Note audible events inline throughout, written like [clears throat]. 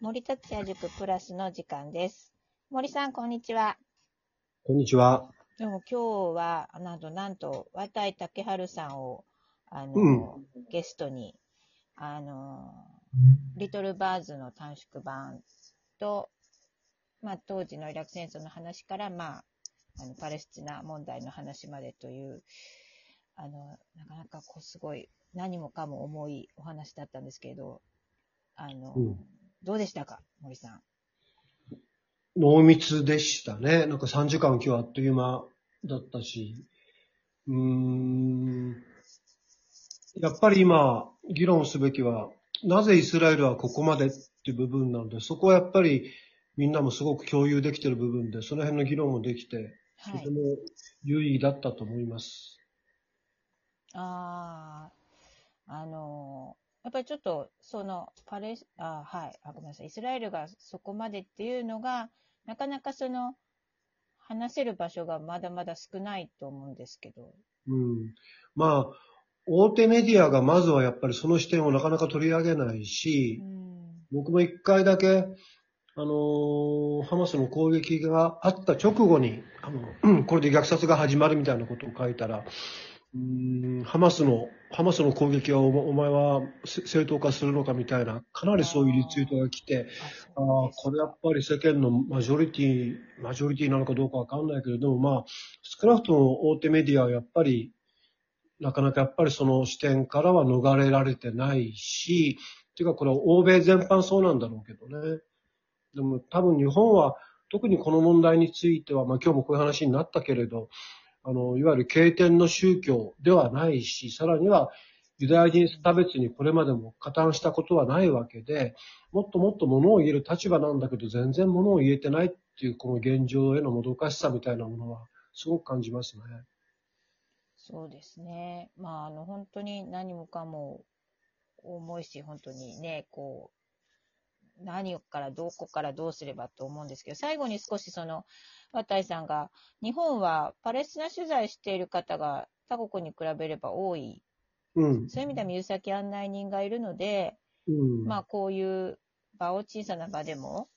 森達也塾プラスの時間です。森さん、こんにちは。こんにちは。でも今日は、なんと、なんと、渡井竹春さんを、あの、うんゲストに、あの、リトルバーズの短縮版と、まあ、当時のイラク戦争の話から、まあ、あの、パレスチナ問題の話までという、あの、なかなかこう、すごい、何もかも重いお話だったんですけど、あの、うんどうでしたか、森さん？濃密でしたね。なんか3時間今日あっという間だったし。うーん。やっぱり今、議論すべきは、なぜイスラエルはここまでっていう部分なので、そこはやっぱりみんなもすごく共有できてる部分で、その辺の議論もできて、はいとて。も有意義だったと思います。ああ、あのやっぱりちょっと、その、パレス、あはい、あ、ごめんなさい、イスラエルがそこまでっていうのが、なかなかその、話せる場所がまだまだ少ないと思うんですけど。うん。まあ、大手メディアがまずはやっぱりその視点をなかなか取り上げないしう、ん。僕も一回だけ、あのーハマスの攻撃があった直後に、あの、う [clears throat] んこれで虐殺が始まるみたいなことを書いたら、うーんハマスの、ハマスの攻撃はおお前はせ正当化するのかみたいな、かなりそういうリツイートが来て、ああ、これやっぱり世間のマジョリティ、マジョリティなのかどうかわかんないけれども、まあ、少なくとも大手メディアはやっぱり、なかなかやっぱりその視点からは逃れられてないし、っていうかこれは欧米全般そうなんだろうけどね。でも多分日本は特にこの問題については、まあ今日もこういう話になったけれど、あの、いわゆる経典の宗教ではないし、さらにはユダヤ人差別にこれまでも加担したことはないわけで、もっともっと物を言える立場なんだけど、全然物を言えてないっていうこの現状へのもどかしさみたいなものは、すごく感じますね。そうですね。まあ、あの、本当に何もかも重いし、本当にね、こう、何からどこからどうすればと思うんですけど、最後に少しその、渡井さんが、日本はパレスチナ取材している方が他国に比べれば多い。うん。そういう意味では水先案内人がいるので、うん。まあ、こういう場を小さな場でも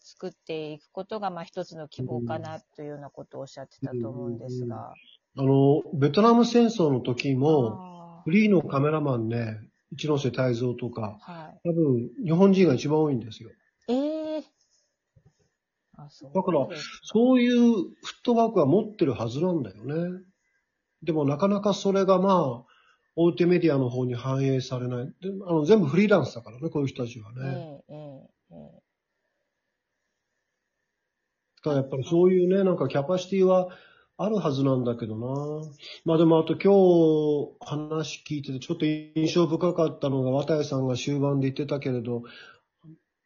作っていくことが、まあ、一つの希望かなというようなことをおっしゃってたと思うんですが。あの、ベトナム戦争の時も、あフリーのカメラマンね、一ノ瀬泰造とか、ーはい。多分日本人が一番多いんですよ。ええあ、そうだからそういうフットワークは持ってるはずなんだよね。でもなかなかそれがまあ、大手メディアの方に反映されない。であの全部フリーランスだからね、こういう人たちはね。えええええだからやっぱりそういうね、なんかキャパシティはあるはずなんだけどな。まあでもあと今日話聞いててちょっと印象深かったのが渡谷さんが終盤で言ってたけれど、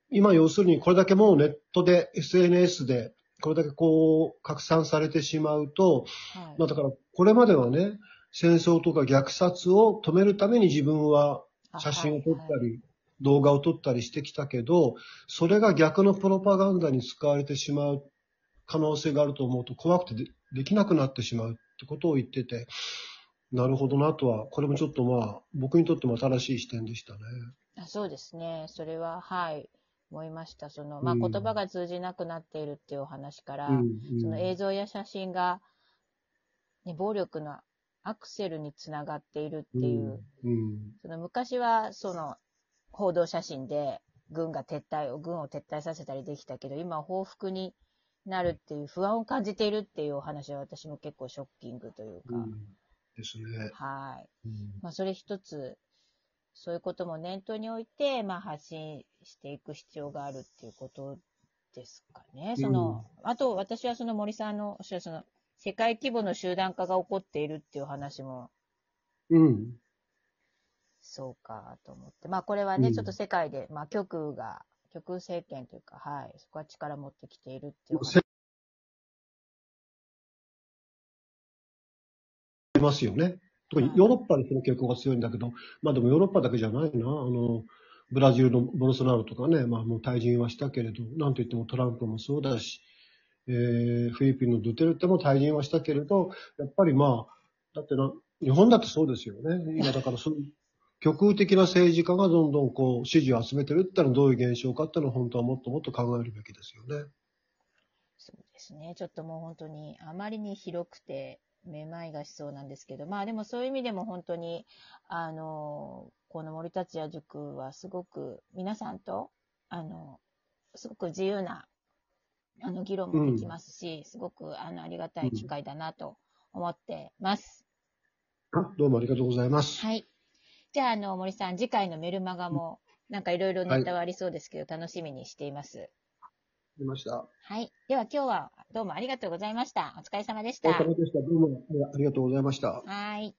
今要するにこれだけもうネットで SNS でこれだけこう拡散されてしまうと、えはい。まあだからこれまではね、戦争とか虐殺を止めるために自分はあ写真を撮ったはいはいり、動画を撮ったりしてきたけど、それが逆のプロパガンダに使われてしまう可能性があると思うと怖くてでできなくなってしまうってことを言ってて、なるほどなとは、これもちょっとまあ、僕にとっても新しい視点でしたね。あそうですね。それは、はい、思いました。その、まあ、うん言葉が通じなくなっているっていうお話から、うんうんその映像や写真が、ね、暴力のアクセルにつながっているっていう、うんその昔は、その、報道写真で軍が撤退を、軍を撤退させたりできたけど、今は報復になるっていう不安を感じているっていうお話は私も結構ショッキングというか、うんですね。はい。うんまあ、それ一つ、そういうことも念頭に置いて、まあ、発信していく必要があるっていうことですかね。その、あと、私はその森さんのおっしゃる、その、世界規模の集団化が起こっているっていう話も、うん。そうかと思って。まあ、これはね、うんちょっと世界で、まあ、極右が、極右政権というか、はい、そこは力持ってきているっていう話。いますよね。特にヨーロッパでその傾向が強いんだけど、まあでもヨーロッパだけじゃないな。あの、ブラジルのボルソナロとかね、まあもう退陣はしたけれど、なんといってもトランプもそうだし、えー、フィリピンのドゥテルテも退陣はしたけれど、やっぱりまあ、だってな、日本だってそうですよね。今だからその、極右的な政治家がどんどんこう支持を集めてるってのはどういう現象かっていうのは本当はもっともっと考えるべきですよね。そうですね。ちょっともう本当にあまりに広くてめまいがしそうなんですけど、まあでもそういう意味でも本当に、あの、この森達也塾はすごく皆さんと、あの、すごく自由な、あの、議論もできますし、すごく、あの、ありがたい機会だなと思ってます。あどうもありがとうございます。はい。じゃあ、あの、森さん、次回のメルマガも、なんかいろいろネタはありそうですけど、楽しみにしています。出ました。はい。では今日はどうもありがとうございました。お疲れ様でした。お疲れ様でした。どうもありがとうございました。はい。